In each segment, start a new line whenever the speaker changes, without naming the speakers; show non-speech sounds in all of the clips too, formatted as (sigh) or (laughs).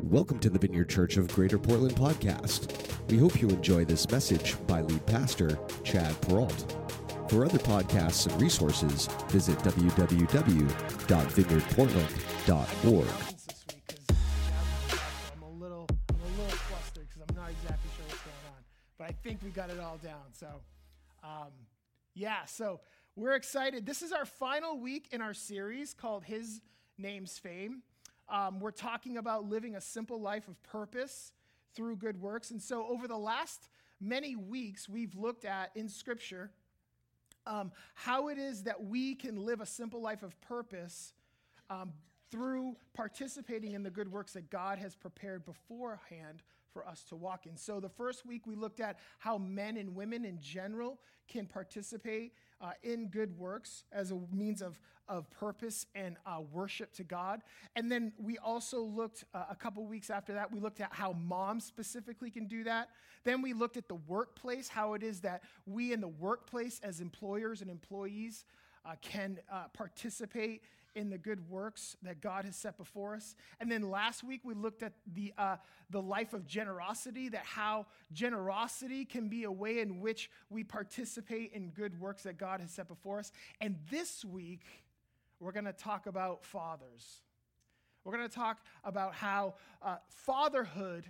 Welcome to the Vineyard Church of Greater Portland podcast. We hope you enjoy this message by lead pastor Chad Peralt. For other podcasts and resources, visit www.vineyardportland.org.
I'm a little, I'm a little flustered because I'm not exactly sure what's going on, but I think we got it all down. So, um, yeah, so we're excited. This is our final week in our series called His Name's Fame. Um, we're talking about living a simple life of purpose through good works, and so over the last many weeks, we've looked at in Scripture um, how it is that we can live a simple life of purpose um, through participating in the good works that God has prepared beforehand for us to walk in. So, the first week we looked at how men and women in general can participate uh, in good works as a means of, of purpose and uh, worship to God. And then we also looked uh, a couple weeks after that, we looked at how moms specifically can do that. Then we looked at the workplace, how it is that we in the workplace as employers and employees uh, can uh, participate in the good works that God has set before us. And then last week we looked at the, uh, the life of generosity, that how generosity can be a way in which we participate in good works that God has set before us. And this week we're going to talk about fathers. We're going to talk about how uh, fatherhood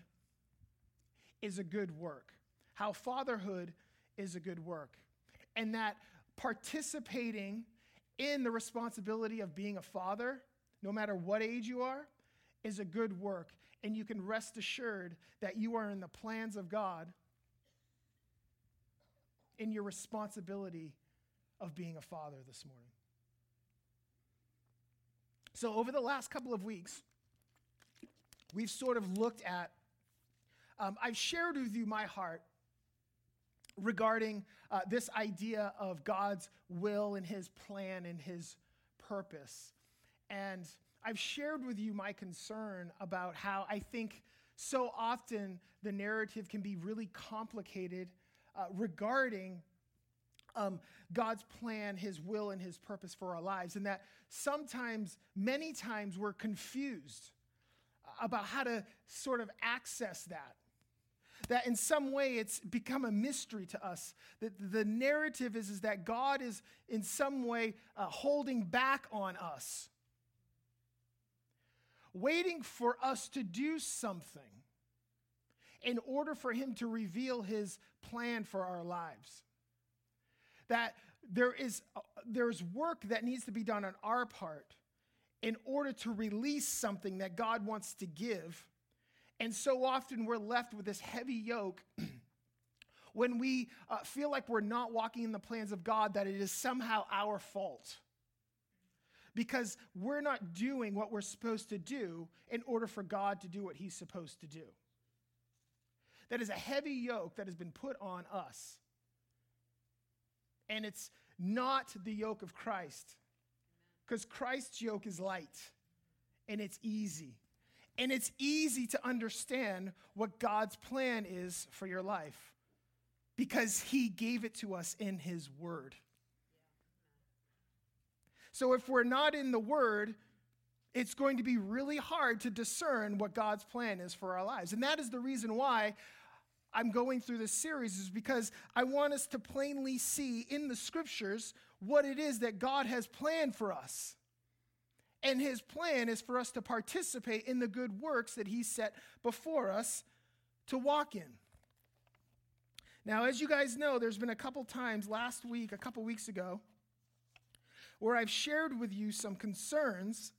is a good work, how fatherhood is a good work, and that participating in the responsibility of being a father, no matter what age you are, is a good work. And you can rest assured that you are in the plans of God in your responsibility of being a father this morning. So, over the last couple of weeks, we've sort of looked at, um, I've shared with you my heart regarding uh, this idea of God's will and his plan and his purpose. And I've shared with you my concern about how I think so often the narrative can be really complicated uh, regarding um, God's plan, His will, and His purpose for our lives. And that sometimes, many times, we're confused about how to sort of access that that in some way it's become a mystery to us. That the narrative is, is that God is in some way uh, holding back on us, waiting for us to do something in order for Him to reveal His plan for our lives. That there is uh, there's work that needs to be done on our part in order to release something that God wants to give and so often we're left with this heavy yoke (clears throat) when we uh, feel like we're not walking in the plans of God, that it is somehow our fault. Because we're not doing what we're supposed to do in order for God to do what He's supposed to do. That is a heavy yoke that has been put on us. And it's not the yoke of Christ, because Christ's yoke is light and it's easy. And it's easy to understand what God's plan is for your life because He gave it to us in His Word. So if we're not in the Word, it's going to be really hard to discern what God's plan is for our lives. And that is the reason why I'm going through this series, is because I want us to plainly see in the scriptures what it is that God has planned for us. And his plan is for us to participate in the good works that he set before us to walk in. Now, as you guys know, there's been a couple times last week, a couple weeks ago, where I've shared with you some concerns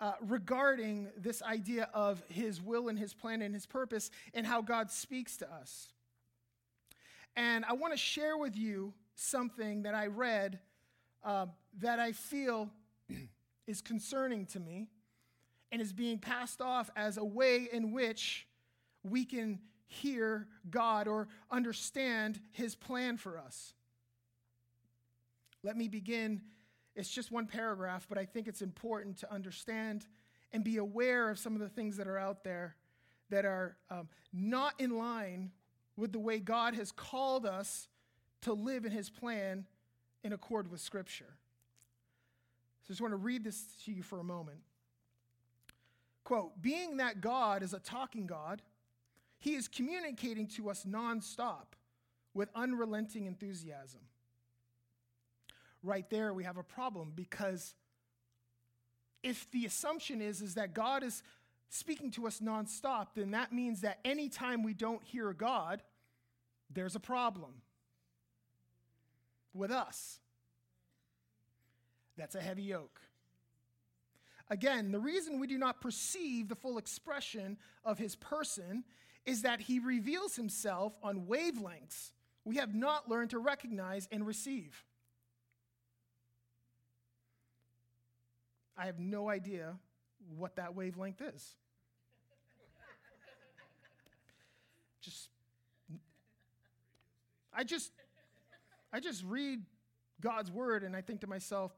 uh, regarding this idea of his will and his plan and his purpose and how God speaks to us. And I want to share with you something that I read uh, that I feel is concerning to me and is being passed off as a way in which we can hear God or understand his plan for us. Let me begin. It's just one paragraph, but I think it's important to understand and be aware of some of the things that are out there that are um, not in line with the way God has called us to live in his plan in accord with Scripture. So I just want to read this to you for a moment. Quote Being that God is a talking God, he is communicating to us nonstop with unrelenting enthusiasm. Right there, we have a problem because if the assumption is, is that God is speaking to us nonstop, then that means that anytime we don't hear God, there's a problem with us. That's a heavy yoke. Again, the reason we do not perceive the full expression of his person is that he reveals himself on wavelengths we have not learned to recognize and receive. I have no idea what that wavelength is. (laughs) just I just I just read God's word and I think to myself,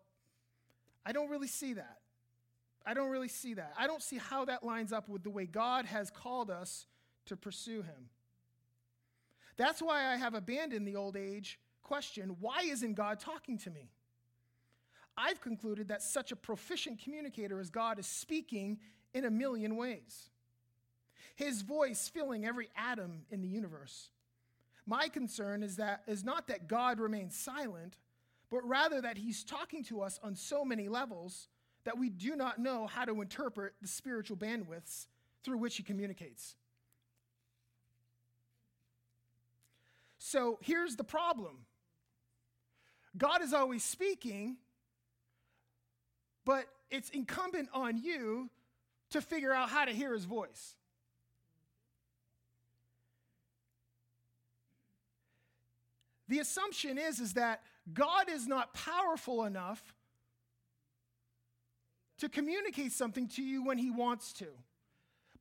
I don't really see that. I don't really see that. I don't see how that lines up with the way God has called us to pursue him. That's why I have abandoned the old age question why isn't God talking to me? I've concluded that such a proficient communicator as God is speaking in a million ways. His voice filling every atom in the universe. My concern is that is not that God remains silent, but rather that he's talking to us on so many levels that we do not know how to interpret the spiritual bandwidths through which he communicates. So here's the problem God is always speaking, but it's incumbent on you to figure out how to hear his voice. The assumption is, is that God is not powerful enough to communicate something to you when he wants to,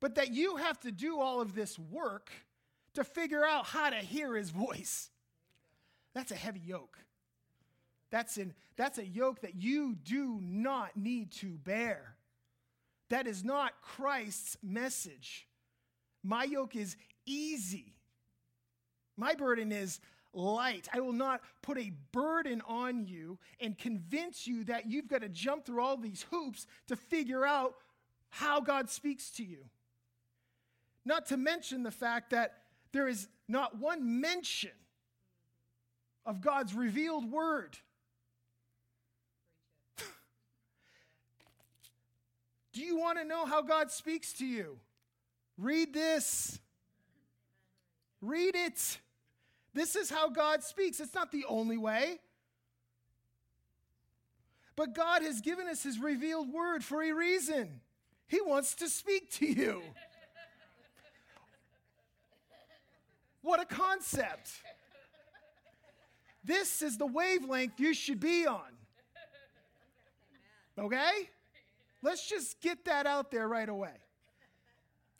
but that you have to do all of this work to figure out how to hear his voice. That's a heavy yoke. That's, an, that's a yoke that you do not need to bear. That is not Christ's message. My yoke is easy. My burden is light. I will not put a burden on you and convince you that you've got to jump through all these hoops to figure out how God speaks to you. Not to mention the fact that there is not one mention of God's revealed word. (laughs) Do you want to know how God speaks to you? Read this. Read it. This is how God speaks. It's not the only way. But God has given us His revealed word for a reason. He wants to speak to you. (laughs) What a concept. This is the wavelength you should be on. (laughs) Okay? Let's just get that out there right away.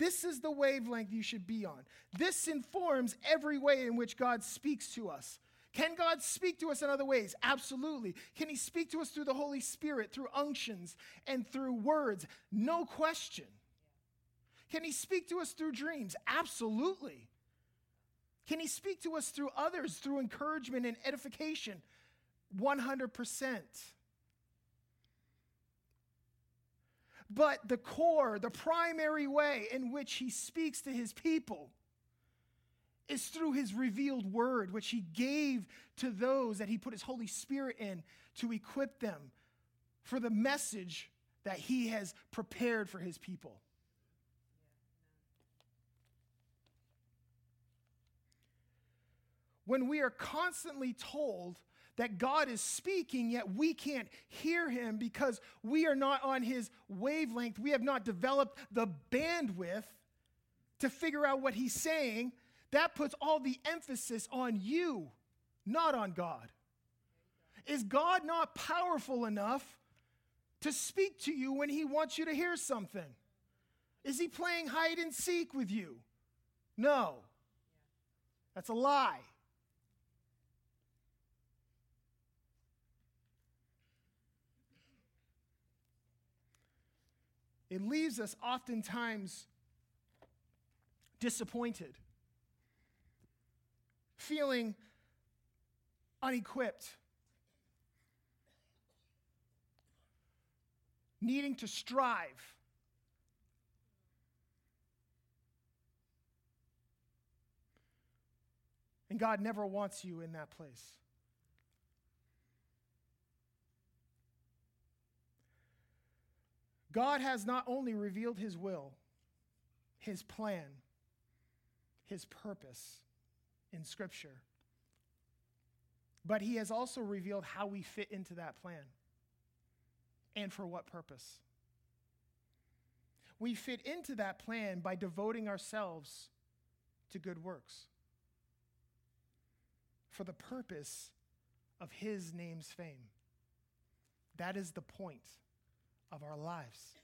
This is the wavelength you should be on. This informs every way in which God speaks to us. Can God speak to us in other ways? Absolutely. Can He speak to us through the Holy Spirit, through unctions, and through words? No question. Can He speak to us through dreams? Absolutely. Can He speak to us through others, through encouragement and edification? 100%. But the core, the primary way in which He speaks to His people is through His revealed word, which He gave to those that He put His Holy Spirit in to equip them for the message that He has prepared for His people. when we are constantly told that God is speaking, yet we can't hear him because we are not on his wavelength. We have not developed the bandwidth to figure out what he's saying. That puts all the emphasis on you, not on God. Is God not powerful enough to speak to you when he wants you to hear something? Is he playing hide and seek with you? No. That's a lie. It leaves us oftentimes disappointed, feeling unequipped. needing to strive. And God never wants you in that place. God has not only revealed his will, his plan, his purpose in Scripture, but he has also revealed how we fit into that plan and for what purpose. We fit into that plan by devoting ourselves to good works for the purpose of his name's fame. That is the point of our lives.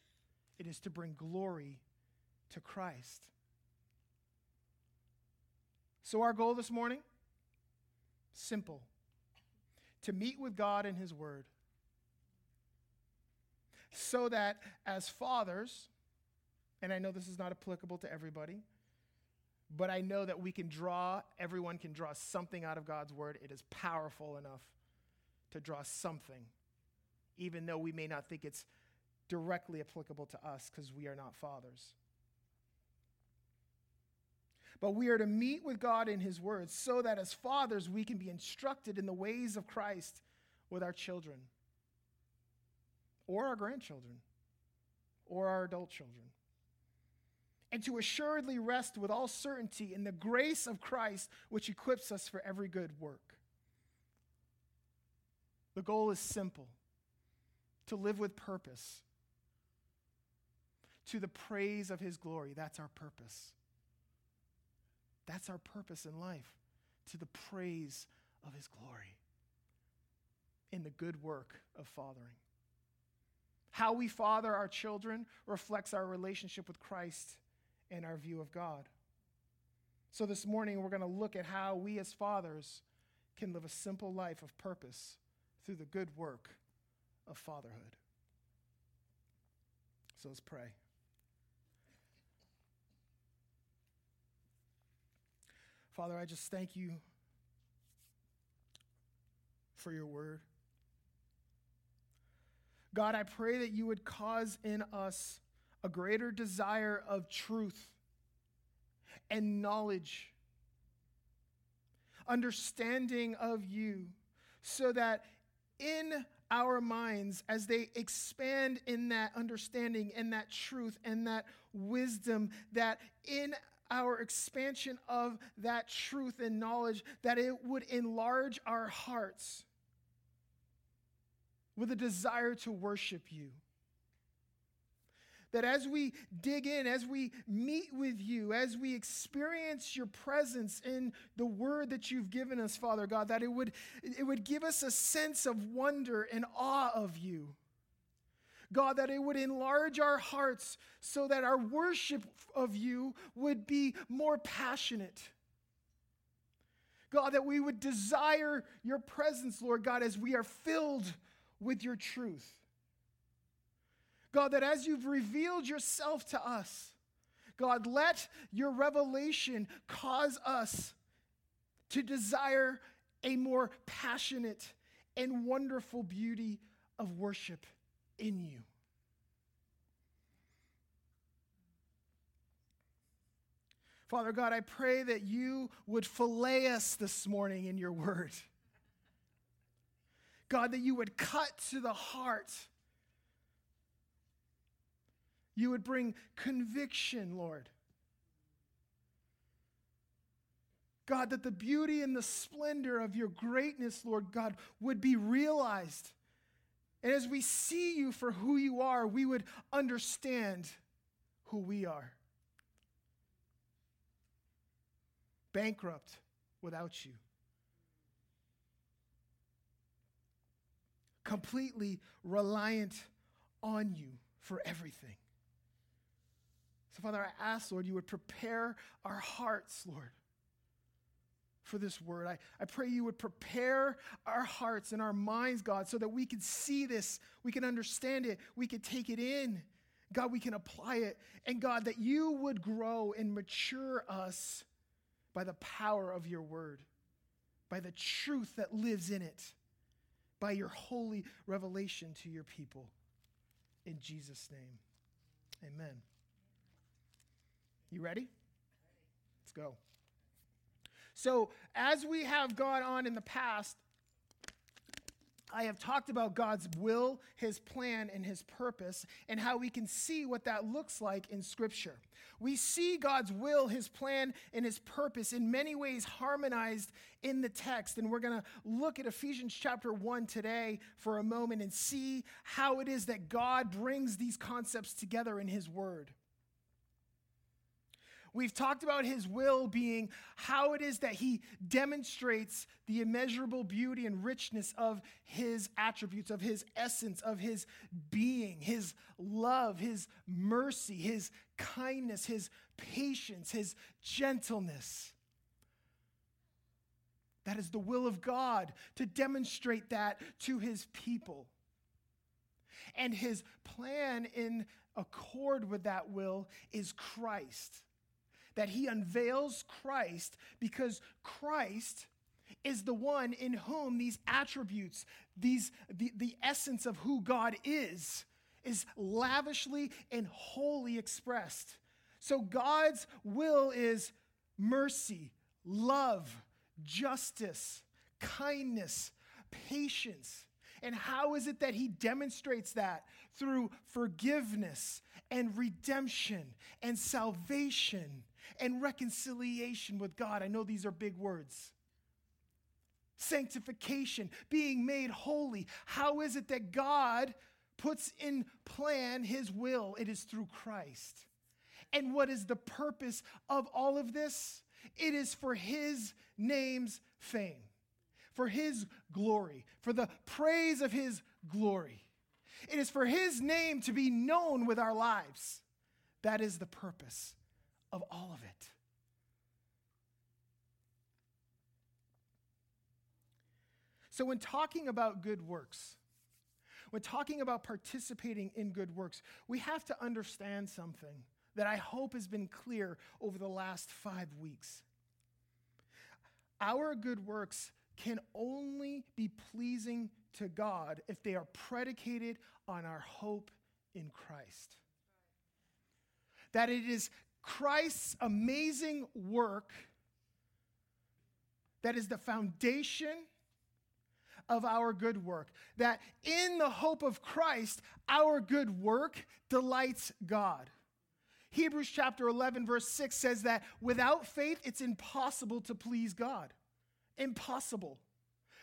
It is to bring glory to Christ. So, our goal this morning simple to meet with God in His Word, so that as fathers, and I know this is not applicable to everybody, but I know that we can draw, everyone can draw something out of God's Word. It is powerful enough to draw something, even though we may not think it's directly applicable to us because we are not fathers. But we are to meet with God in His words so that as fathers we can be instructed in the ways of Christ with our children or our grandchildren or our adult children. And to assuredly rest with all certainty in the grace of Christ, which equips us for every good work. The goal is simple to live with purpose to the praise of his glory. That's our purpose. That's our purpose in life, to the praise of his glory in the good work of fathering. How we father our children reflects our relationship with Christ and our view of God. So, this morning, we're going to look at how we as fathers can live a simple life of purpose through the good work of fatherhood. So, let's pray. Father, I just thank you for your word. God, I pray that you would cause in us a greater desire of truth and knowledge, understanding of you, so that in our minds, as they expand in that understanding and that truth and that wisdom, that in our expansion of that truth and knowledge, that it would enlarge our hearts with a desire to worship you. That as we dig in, as we meet with you, as we experience your presence in the word that you've given us, Father God, that it would, it would give us a sense of wonder and awe of you. God, that it would enlarge our hearts so that our worship of you would be more passionate. God, that we would desire your presence, Lord God, as we are filled with your truth. God, that as you've revealed yourself to us, God, let your revelation cause us to desire a more passionate and wonderful beauty of worship in you. Father God, I pray that you would fillet us this morning in your word. God, that you would cut to the heart. You would bring conviction, Lord. God, that the beauty and the splendor of your greatness, Lord God, would be realized. And as we see you for who you are, we would understand who we are. Bankrupt without you. Completely reliant on you for everything. So, Father, I ask, Lord, you would prepare our hearts, Lord, for this word. I, I pray you would prepare our hearts and our minds, God, so that we can see this, we can understand it, we can take it in. God, we can apply it. And God, that you would grow and mature us by the power of your word, by the truth that lives in it, by your holy revelation to your people. in Jesus' name. Amen. You ready? Let's go. So, as we have gone on in the past, I have talked about God's will, His plan, and His purpose, and how we can see what that looks like in Scripture. We see God's will, His plan, and His purpose in many ways harmonized in the text. And we're going to look at Ephesians chapter 1 today for a moment and see how it is that God brings these concepts together in His Word. We've talked about his will being how it is that he demonstrates the immeasurable beauty and richness of his attributes, of his essence, of his being, his love, his mercy, his kindness, his patience, his gentleness. That is the will of God to demonstrate that to his people. And his plan in accord with that will is Christ that he unveils Christ because Christ is the one in whom these attributes, these, the, the essence of who God is, is lavishly and wholly expressed. So God's will is mercy, love, justice, kindness, patience. And how is it that he demonstrates that? Through forgiveness and redemption and salvation and reconciliation with God. I know these are big words. Sanctification, being made holy. How is it that God puts in plan his will? It is through Christ. And what is the purpose of all of this? It is for his name's fame, for his glory, for the praise of his glory. It is for his name to be known with our lives. That is the purpose of all of it. So, when talking about good works, when talking about participating in good works, we have to understand something that I hope has been clear over the last five weeks. Our good works can only be pleasing to God if they are predicated on our hope in Christ. That it is Christ's amazing work that is the foundation of our good work. That in the hope of Christ, our good work delights God. Hebrews chapter 11, verse 6 says that without faith, it's impossible to please God. Impossible.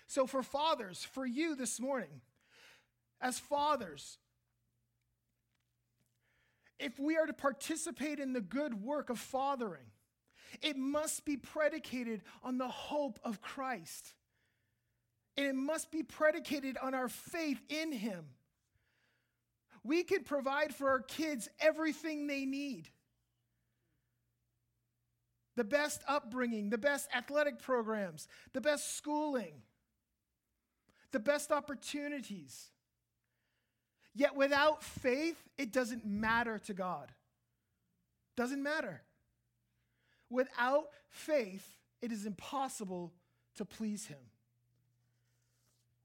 So, for fathers, for you this morning, as fathers, if we are to participate in the good work of fathering, it must be predicated on the hope of Christ. And it must be predicated on our faith in Him. We can provide for our kids everything they need the best upbringing, the best athletic programs, the best schooling, the best opportunities. Yet without faith, it doesn't matter to God. Doesn't matter. Without faith, it is impossible to please Him.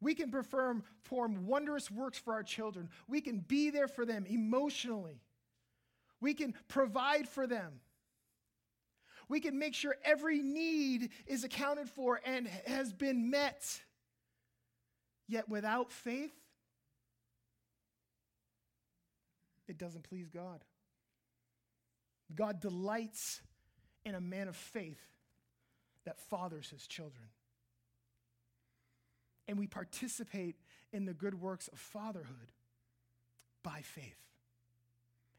We can perform, perform wondrous works for our children. We can be there for them emotionally. We can provide for them. We can make sure every need is accounted for and has been met. Yet without faith, it doesn't please God. God delights in a man of faith that fathers his children. And we participate in the good works of fatherhood by faith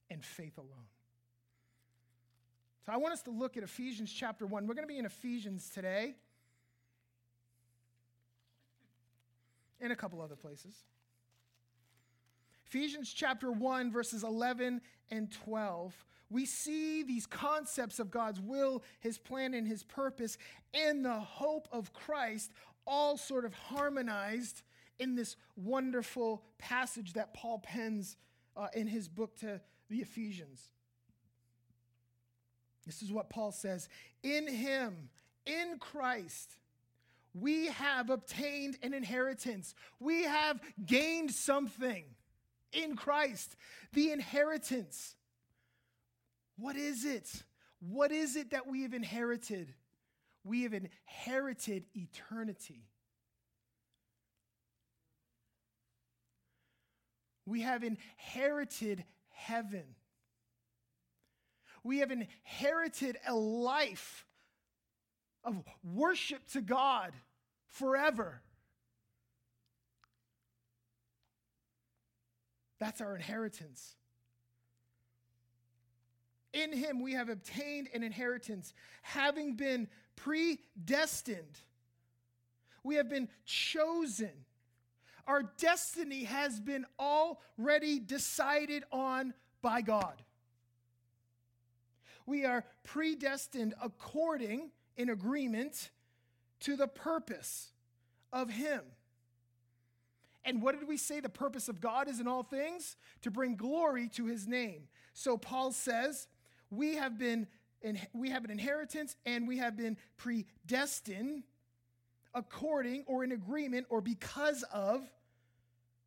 and faith alone. So I want us to look at Ephesians chapter 1. We're going to be in Ephesians today and a couple other places. Ephesians chapter 1, verses 11 and 12, we see these concepts of God's will, his plan, and his purpose, and the hope of Christ all sort of harmonized in this wonderful passage that Paul pens uh, in his book to the Ephesians. This is what Paul says In him, in Christ, we have obtained an inheritance, we have gained something. In Christ, the inheritance. What is it? What is it that we have inherited? We have inherited eternity. We have inherited heaven. We have inherited a life of worship to God forever. That's our inheritance. In him we have obtained an inheritance, having been predestined. We have been chosen. Our destiny has been already decided on by God. We are predestined according, in agreement, to the purpose of Him. And what did we say the purpose of God is in all things? To bring glory to His name. So Paul says, we have been and we have an inheritance and we have been predestined according or in agreement or because of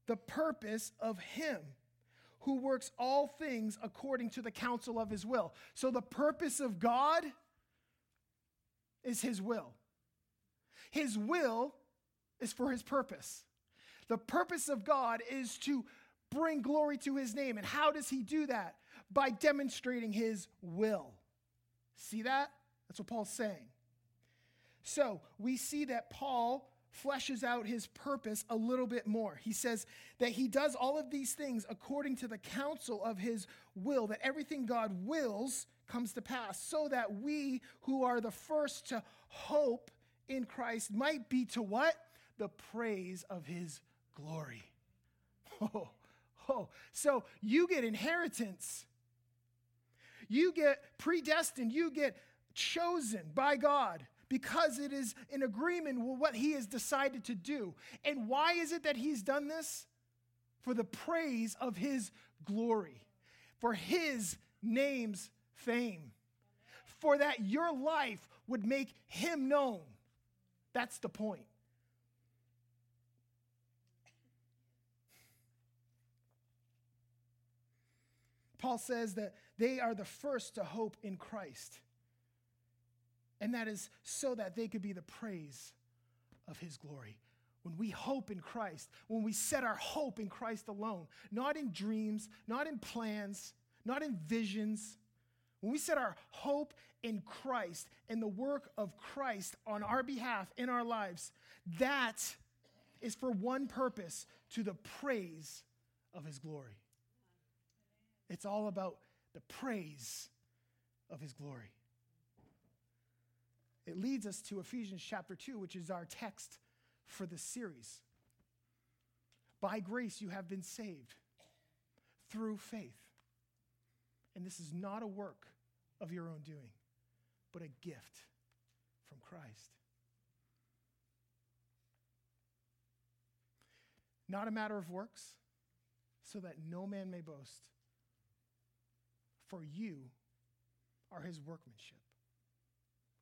the purpose of him who works all things according to the counsel of his will. So the purpose of God is his will. His will is for his purpose. The purpose of God is to bring glory to his name. And how does he do that? by demonstrating his will. See that? That's what Paul's saying. So we see that Paul fleshes out his purpose a little bit more. He says that he does all of these things according to the counsel of his will, that everything God wills comes to pass, so that we who are the first to hope in Christ might be to what? The praise of his glory. (laughs) Oh, oh. So you get inheritance you get predestined, you get chosen by God because it is in agreement with what He has decided to do. And why is it that He's done this? For the praise of His glory, for His name's fame, for that your life would make Him known. That's the point. Paul says that they are the first to hope in Christ. And that is so that they could be the praise of his glory. When we hope in Christ, when we set our hope in Christ alone, not in dreams, not in plans, not in visions, when we set our hope in Christ and the work of Christ on our behalf in our lives, that is for one purpose to the praise of his glory. It's all about the praise of his glory. It leads us to Ephesians chapter 2, which is our text for this series. By grace you have been saved through faith. And this is not a work of your own doing, but a gift from Christ. Not a matter of works, so that no man may boast. For you are his workmanship,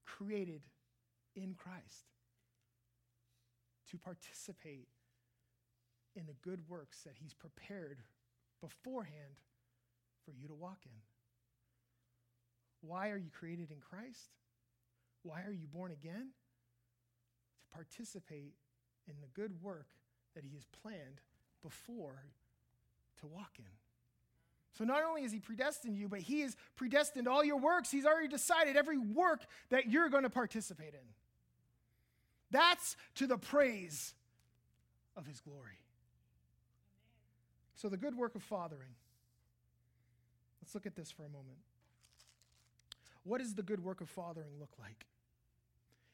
created in Christ to participate in the good works that he's prepared beforehand for you to walk in. Why are you created in Christ? Why are you born again? To participate in the good work that he has planned before to walk in. So not only is he predestined you, but he has predestined all your works. He's already decided every work that you're going to participate in. That's to the praise of his glory. So the good work of fathering. Let's look at this for a moment. What does the good work of fathering look like?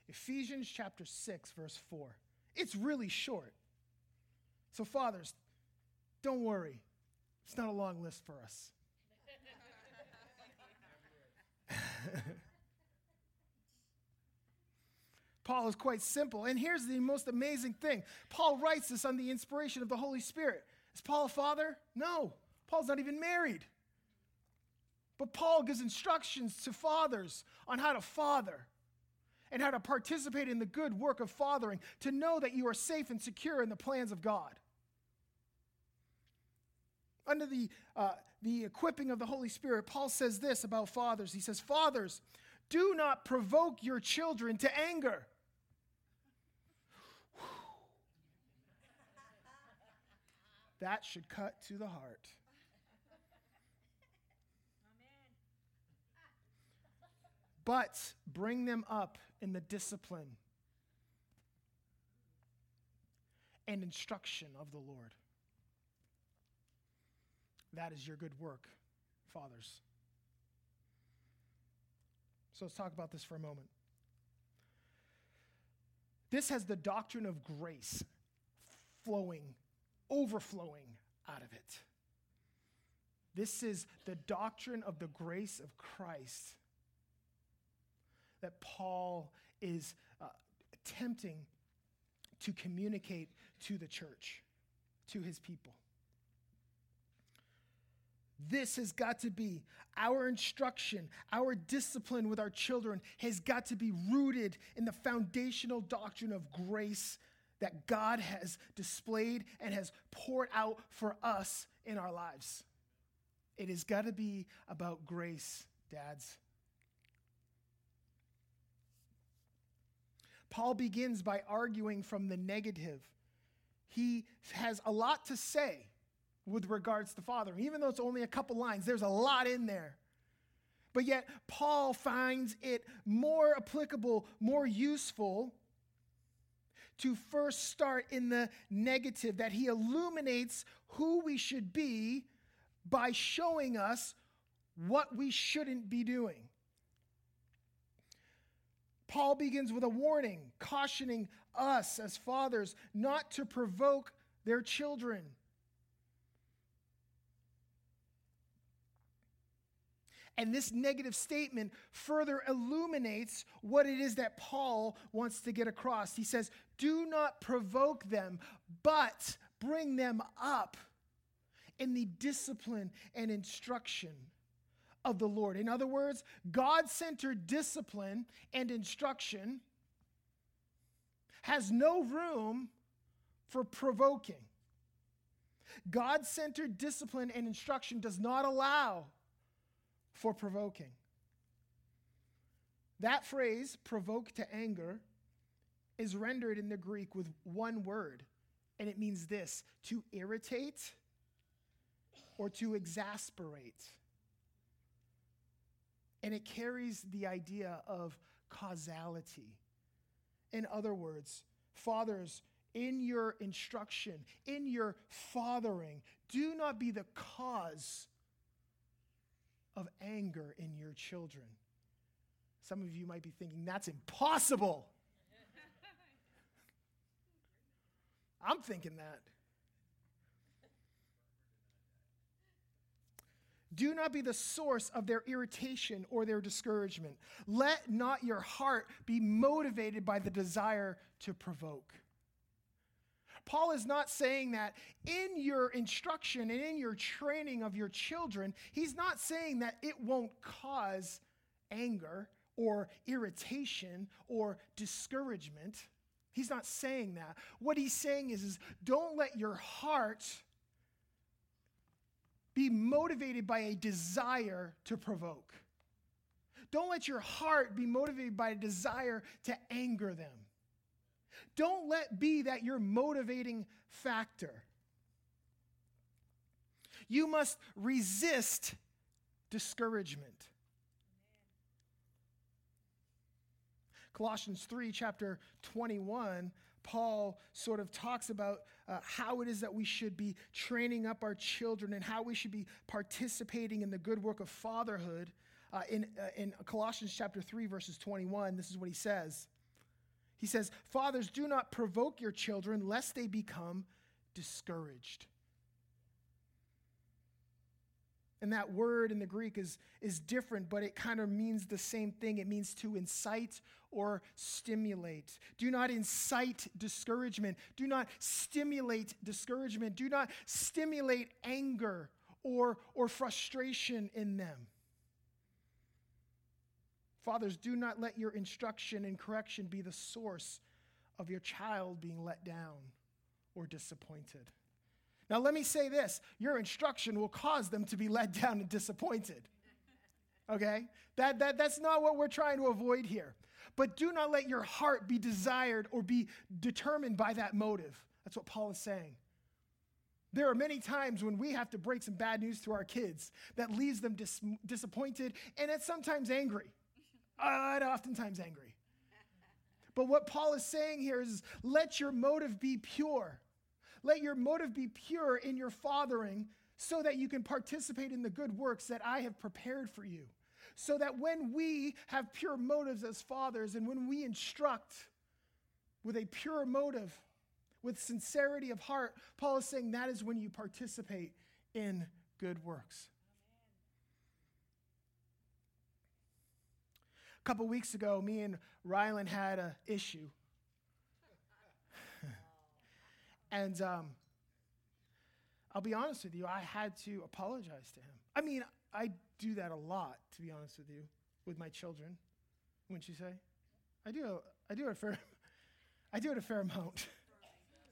Ephesians chapter 6, verse 4. It's really short. So, fathers, don't worry. It's not a long list for us. (laughs) Paul is quite simple. And here's the most amazing thing Paul writes this on the inspiration of the Holy Spirit. Is Paul a father? No. Paul's not even married. But Paul gives instructions to fathers on how to father and how to participate in the good work of fathering, to know that you are safe and secure in the plans of God. Under the, uh, the equipping of the Holy Spirit, Paul says this about fathers. He says, Fathers, do not provoke your children to anger. (sighs) that should cut to the heart. But bring them up in the discipline and instruction of the Lord. That is your good work, fathers. So let's talk about this for a moment. This has the doctrine of grace flowing, overflowing out of it. This is the doctrine of the grace of Christ that Paul is uh, attempting to communicate to the church, to his people. This has got to be our instruction, our discipline with our children has got to be rooted in the foundational doctrine of grace that God has displayed and has poured out for us in our lives. It has got to be about grace, dads. Paul begins by arguing from the negative. He has a lot to say with regards to fathering. Even though it's only a couple lines, there's a lot in there. But yet, Paul finds it more applicable, more useful to first start in the negative, that he illuminates who we should be by showing us what we shouldn't be doing. Paul begins with a warning, cautioning us as fathers not to provoke their children. And this negative statement further illuminates what it is that Paul wants to get across. He says, Do not provoke them, but bring them up in the discipline and instruction of the Lord. In other words, God centered discipline and instruction has no room for provoking. God centered discipline and instruction does not allow for provoking. That phrase, provoke to anger, is rendered in the Greek with one word, and it means this to irritate or to exasperate. And it carries the idea of causality. In other words, fathers, in your instruction, in your fathering, do not be the cause of anger in your children. Some of you might be thinking, that's impossible. (laughs) I'm thinking that. Do not be the source of their irritation or their discouragement. Let not your heart be motivated by the desire to provoke. Paul is not saying that in your instruction and in your training of your children, he's not saying that it won't cause anger or irritation or discouragement. He's not saying that. What he's saying is, is don't let your heart be motivated by a desire to provoke. Don't let your heart be motivated by a desire to anger them. Don't let be that your motivating factor. You must resist discouragement. Colossians 3, chapter 21, Paul sort of talks about uh, how it is that we should be training up our children and how we should be participating in the good work of fatherhood. Uh, in, uh, in Colossians chapter 3, verses 21, this is what he says. He says, Fathers, do not provoke your children lest they become discouraged. And that word in the Greek is, is different, but it kind of means the same thing. It means to incite or stimulate. Do not incite discouragement. Do not stimulate discouragement. Do not stimulate anger or, or frustration in them. Fathers, do not let your instruction and correction be the source of your child being let down or disappointed. Now, let me say this your instruction will cause them to be let (laughs) down and disappointed. Okay? That, that, that's not what we're trying to avoid here. But do not let your heart be desired or be determined by that motive. That's what Paul is saying. There are many times when we have to break some bad news to our kids that leaves them dis- disappointed and at sometimes angry. Uh, oftentimes angry. But what Paul is saying here is let your motive be pure. Let your motive be pure in your fathering so that you can participate in the good works that I have prepared for you. So that when we have pure motives as fathers and when we instruct with a pure motive, with sincerity of heart, Paul is saying that is when you participate in good works. Couple weeks ago, me and Rylan had an issue. (laughs) and um, I'll be honest with you, I had to apologize to him. I mean, I do that a lot, to be honest with you, with my children. Wouldn't you say? I do. I do it a fair. (laughs) I do it a fair amount.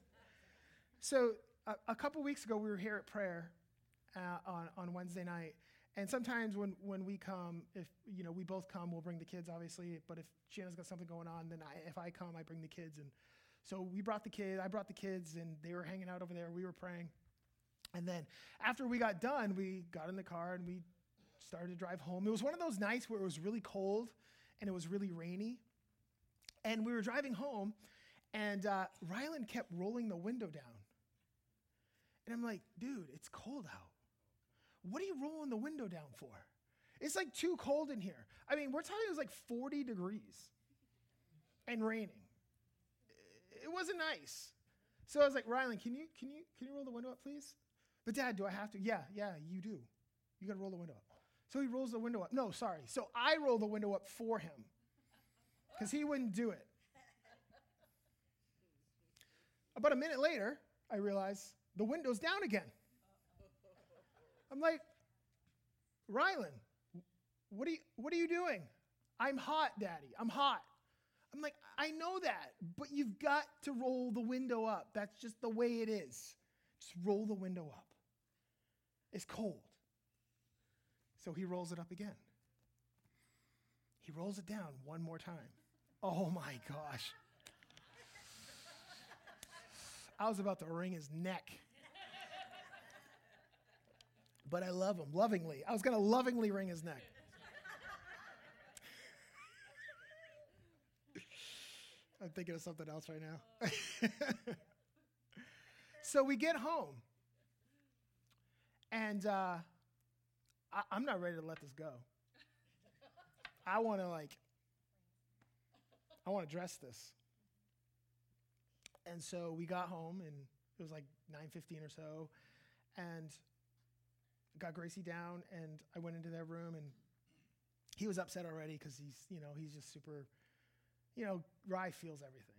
(laughs) so a, a, couple weeks ago, we were here at prayer uh, on on Wednesday night, and sometimes when when we come, if you know we both come, we'll bring the kids, obviously. But if Shanna's got something going on, then I, if I come, I bring the kids. And so we brought the kids. I brought the kids, and they were hanging out over there. We were praying. And then after we got done, we got in the car and we started to drive home. It was one of those nights where it was really cold and it was really rainy. And we were driving home, and uh, Rylan kept rolling the window down. And I'm like, dude, it's cold out. What are you rolling the window down for? It's like too cold in here. I mean, we're talking it was like 40 degrees and raining. It wasn't nice. So I was like, Rylan, can you can you can you roll the window up, please? But dad, do I have to? Yeah, yeah, you do. You got to roll the window up. So he rolls the window up. No, sorry. So I roll the window up for him because he wouldn't do it. About a minute later, I realize the window's down again. I'm like, Rylan, what are you, what are you doing? I'm hot, Daddy. I'm hot. I'm like, I know that, but you've got to roll the window up. That's just the way it is. Just roll the window up. It's cold. So he rolls it up again. He rolls it down one more time. Oh my gosh. I was about to wring his neck. But I love him lovingly. I was going to lovingly wring his neck. (laughs) I'm thinking of something else right now. (laughs) so we get home, and uh, I, am not ready to let this go. I want to like, I want to dress this. And so we got home, and it was like 9:15 or so, and got Gracie down, and I went into their room, and he was upset already because he's, you know, he's just super, you know, Rye feels everything.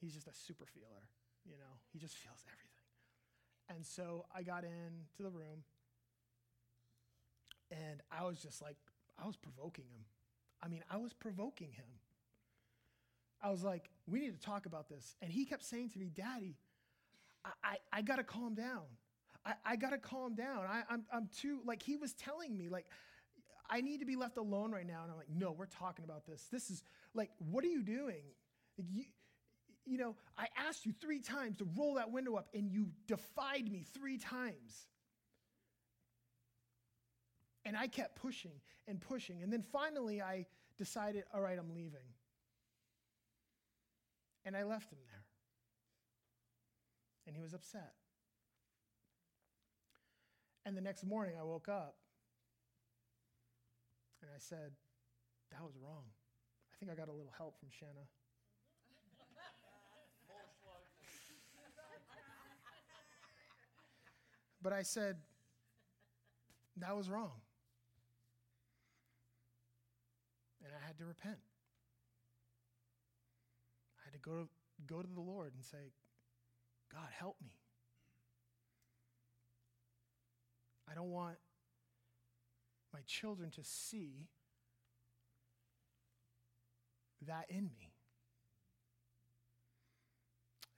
He's just a super feeler, you know, he just feels everything. And so I got into the room, and I was just like, I was provoking him. I mean, I was provoking him. I was like, we need to talk about this. And he kept saying to me, Daddy, I, I, I got to calm down. I, I got to calm down. I, I'm, I'm too, like, he was telling me, like, I need to be left alone right now. And I'm like, no, we're talking about this. This is, like, what are you doing? Like, you, you know, I asked you three times to roll that window up, and you defied me three times. And I kept pushing and pushing. And then finally, I decided, all right, I'm leaving. And I left him there. And he was upset. And the next morning, I woke up and I said, that was wrong. I think I got a little help from Shanna. but I said, that was wrong. and I had to repent. I had to go to, go to the Lord and say, God, help me. I don't want my children to see that in me.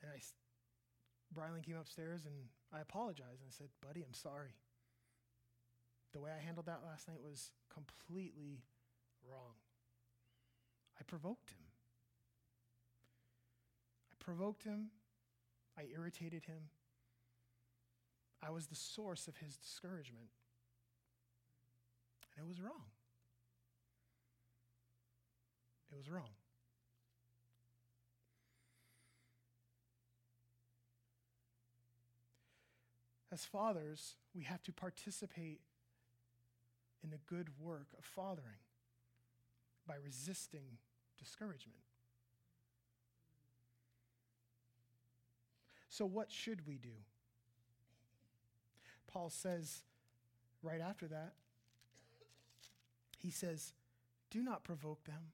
And I Brylan came upstairs and I apologized and I said, Buddy, I'm sorry. The way I handled that last night was completely wrong. I provoked him. I provoked him. I irritated him. I was the source of his discouragement. And it was wrong. It was wrong. As fathers, we have to participate in the good work of fathering by resisting discouragement. So, what should we do? Paul says right after that, he says, Do not provoke them,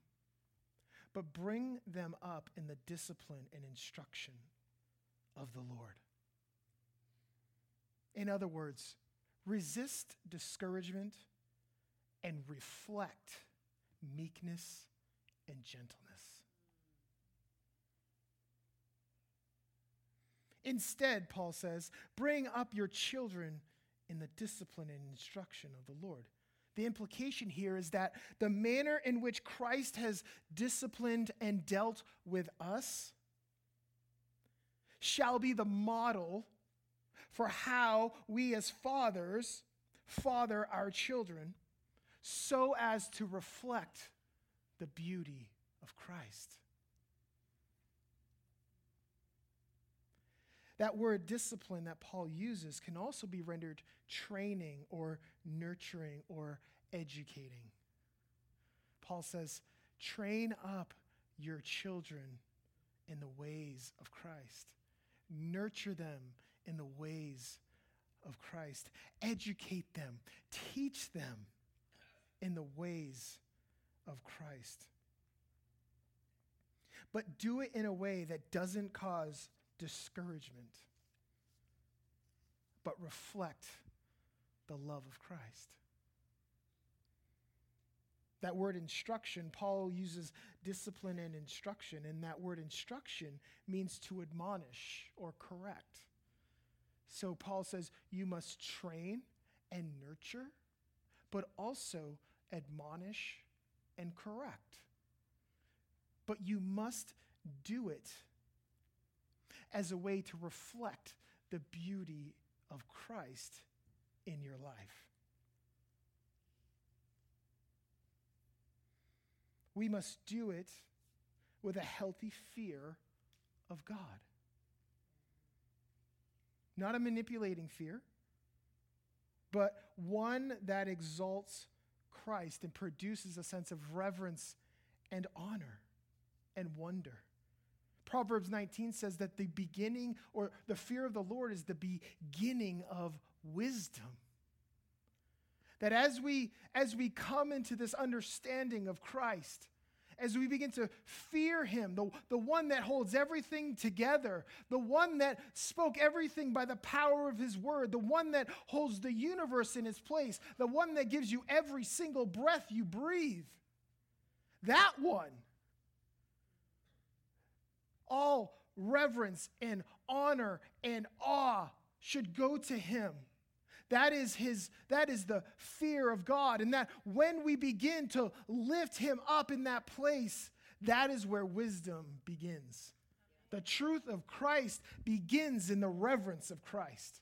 but bring them up in the discipline and instruction of the Lord. In other words, resist discouragement and reflect meekness and gentleness. Instead, Paul says, bring up your children in the discipline and instruction of the Lord. The implication here is that the manner in which Christ has disciplined and dealt with us shall be the model for how we as fathers father our children so as to reflect the beauty of Christ. That word discipline that Paul uses can also be rendered training or nurturing or educating. Paul says, train up your children in the ways of Christ, nurture them in the ways of Christ, educate them, teach them in the ways of Christ. But do it in a way that doesn't cause discouragement, but reflect the love of Christ. That word instruction, Paul uses discipline and instruction, and that word instruction means to admonish or correct. So Paul says you must train and nurture, but also admonish and correct. But you must do it as a way to reflect the beauty of Christ in your life. We must do it with a healthy fear of God. Not a manipulating fear, but one that exalts Christ and produces a sense of reverence and honor and wonder. Proverbs 19 says that the beginning or the fear of the Lord is the beginning of wisdom. That as we as we come into this understanding of Christ, as we begin to fear him, the, the one that holds everything together, the one that spoke everything by the power of his word, the one that holds the universe in its place, the one that gives you every single breath you breathe. That one. All reverence and honor and awe should go to him. That is his that is the fear of God and that when we begin to lift him up in that place, that is where wisdom begins. The truth of Christ begins in the reverence of Christ.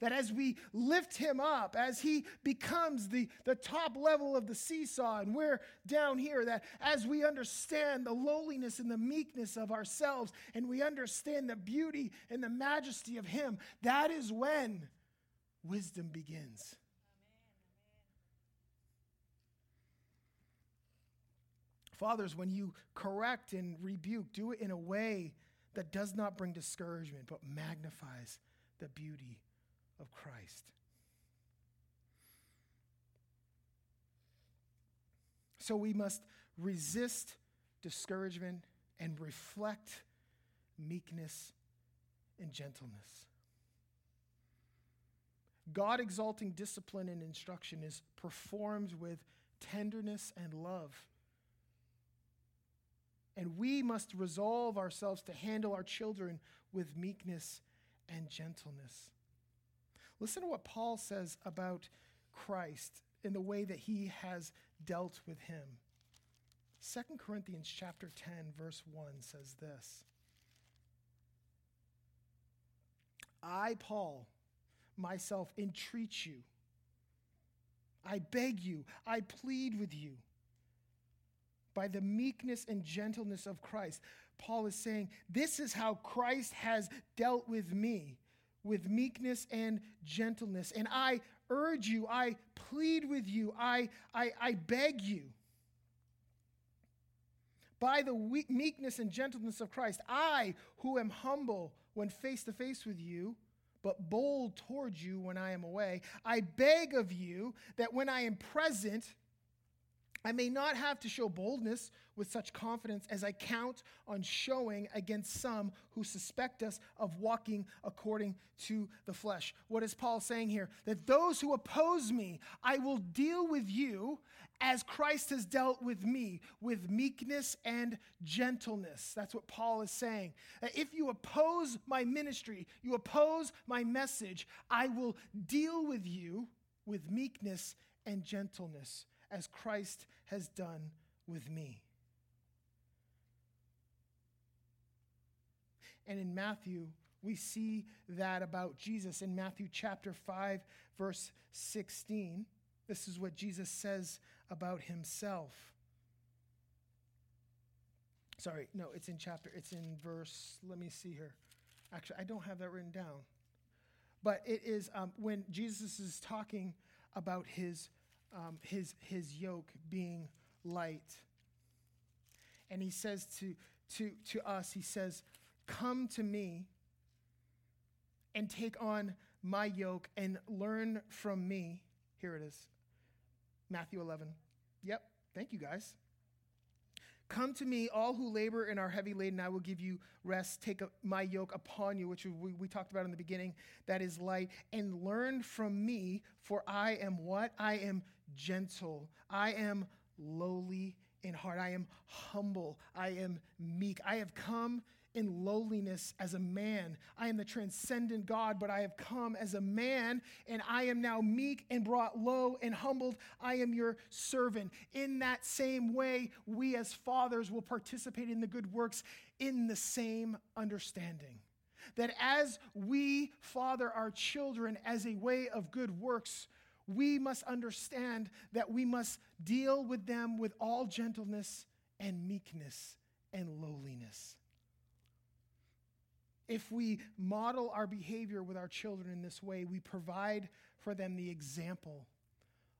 That as we lift him up, as he becomes the, the top level of the seesaw, and we're down here, that as we understand the lowliness and the meekness of ourselves, and we understand the beauty and the majesty of him, that is when wisdom begins. Fathers, when you correct and rebuke, do it in a way that does not bring discouragement, but magnifies the beauty of Christ. So we must resist discouragement and reflect meekness and gentleness. God exalting discipline and instruction is performed with tenderness and love. And we must resolve ourselves to handle our children with meekness and gentleness. Listen to what Paul says about Christ in the way that he has dealt with him. 2 Corinthians chapter 10 verse 1 says this. I Paul myself entreat you. I beg you, I plead with you by the meekness and gentleness of Christ. Paul is saying, This is how Christ has dealt with me, with meekness and gentleness. And I urge you, I plead with you, I, I, I beg you. By the meekness and gentleness of Christ, I, who am humble when face to face with you, but bold towards you when I am away, I beg of you that when I am present, I may not have to show boldness with such confidence as I count on showing against some who suspect us of walking according to the flesh. What is Paul saying here? That those who oppose me, I will deal with you as Christ has dealt with me, with meekness and gentleness. That's what Paul is saying. If you oppose my ministry, you oppose my message, I will deal with you with meekness and gentleness as Christ has done with me. And in Matthew, we see that about Jesus in Matthew chapter 5, verse 16. This is what Jesus says about himself. Sorry, no, it's in chapter, it's in verse, let me see here. Actually, I don't have that written down. But it is um, when Jesus is talking about his um, his, his yoke being light. And he says to, to, to us, he says, Come to me and take on my yoke and learn from me. Here it is Matthew 11. Yep, thank you guys. Come to me, all who labor and are heavy laden, I will give you rest. Take my yoke upon you, which we, we talked about in the beginning, that is light, and learn from me, for I am what? I am gentle. I am lowly in heart. I am humble. I am meek. I have come in lowliness as a man. I am the transcendent God, but I have come as a man, and I am now meek and brought low and humbled. I am your servant. In that same way, we as fathers will participate in the good works in the same understanding. That as we father our children as a way of good works, we must understand that we must deal with them with all gentleness and meekness and lowliness. If we model our behavior with our children in this way, we provide for them the example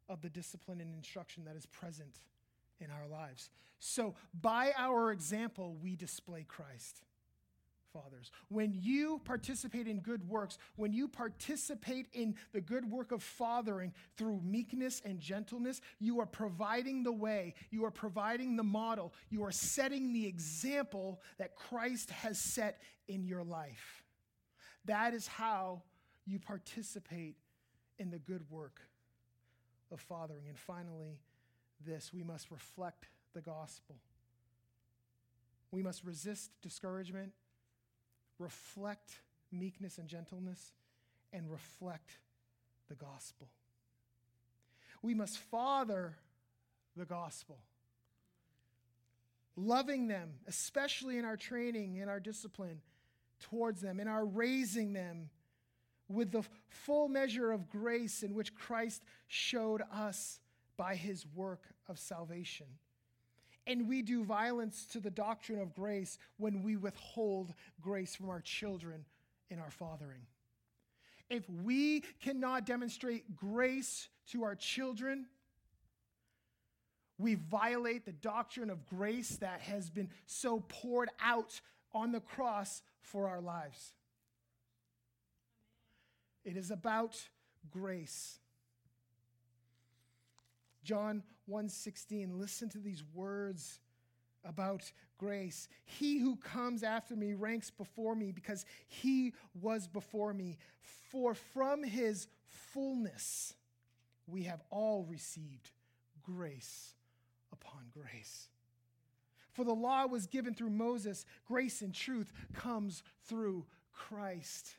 of the discipline and instruction that is present in our lives. So, by our example, we display Christ fathers. When you participate in good works, when you participate in the good work of fathering through meekness and gentleness, you are providing the way, you are providing the model, you are setting the example that Christ has set in your life. That is how you participate in the good work of fathering. And finally, this we must reflect the gospel. We must resist discouragement reflect meekness and gentleness, and reflect the gospel. We must father the gospel, loving them, especially in our training, in our discipline towards them, in our raising them with the full measure of grace in which Christ showed us by his work of salvation. And we do violence to the doctrine of grace when we withhold grace from our children in our fathering. If we cannot demonstrate grace to our children, we violate the doctrine of grace that has been so poured out on the cross for our lives. It is about grace. John 1:16 listen to these words about grace. He who comes after me ranks before me because he was before me. For from his fullness we have all received grace upon grace. For the law was given through Moses, grace and truth comes through Christ.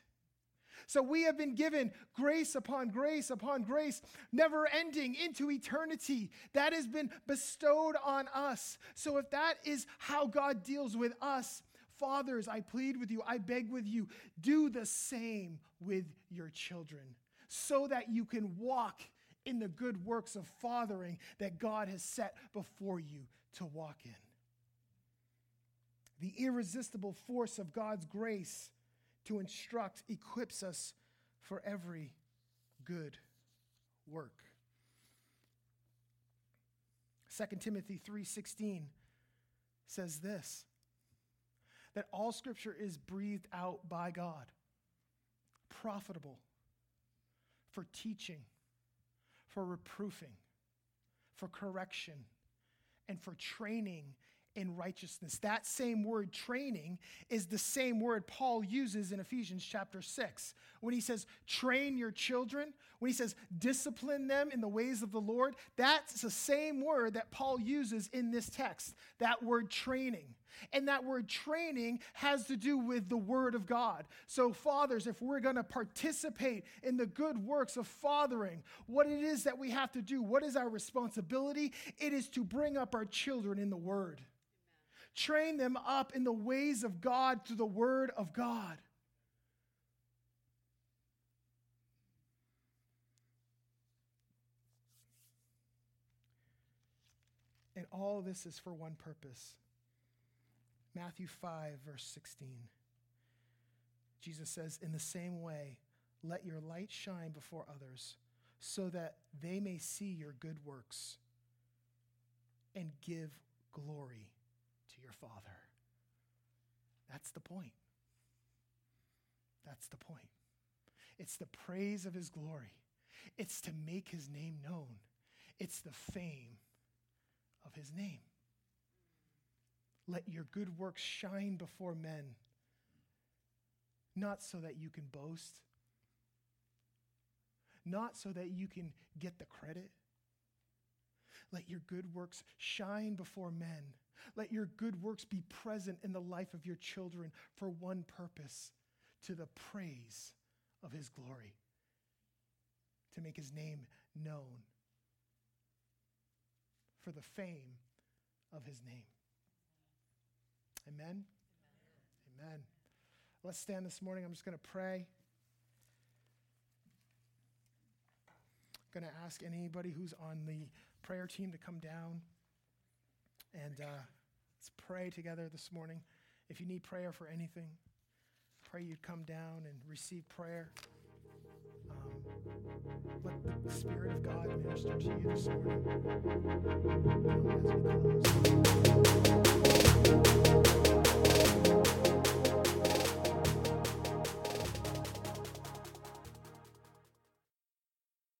So we have been given grace upon grace upon grace, never ending into eternity. That has been bestowed on us. So if that is how God deals with us, fathers, I plead with you, I beg with you, do the same with your children so that you can walk in the good works of fathering that God has set before you to walk in. The irresistible force of God's grace to instruct equips us for every good work. 2 Timothy 3:16 says this that all scripture is breathed out by God profitable for teaching for reproofing for correction and for training in righteousness. That same word training is the same word Paul uses in Ephesians chapter 6. When he says train your children, when he says discipline them in the ways of the Lord, that's the same word that Paul uses in this text, that word training. And that word training has to do with the Word of God. So, fathers, if we're going to participate in the good works of fathering, what it is that we have to do, what is our responsibility? It is to bring up our children in the Word. Train them up in the ways of God through the word of God. And all this is for one purpose. Matthew 5, verse 16. Jesus says, In the same way, let your light shine before others, so that they may see your good works and give glory your Father. That's the point. That's the point. It's the praise of his glory, it's to make his name known, it's the fame of his name. Let your good works shine before men, not so that you can boast, not so that you can get the credit. Let your good works shine before men let your good works be present in the life of your children for one purpose to the praise of his glory, to make his name known, for the fame of his name. Amen? Amen. Amen. Let's stand this morning. I'm just going to pray. I'm going to ask anybody who's on the prayer team to come down. And uh, let's pray together this morning. If you need prayer for anything, pray you'd come down and receive prayer. Um, let the Spirit of God minister to you this morning um.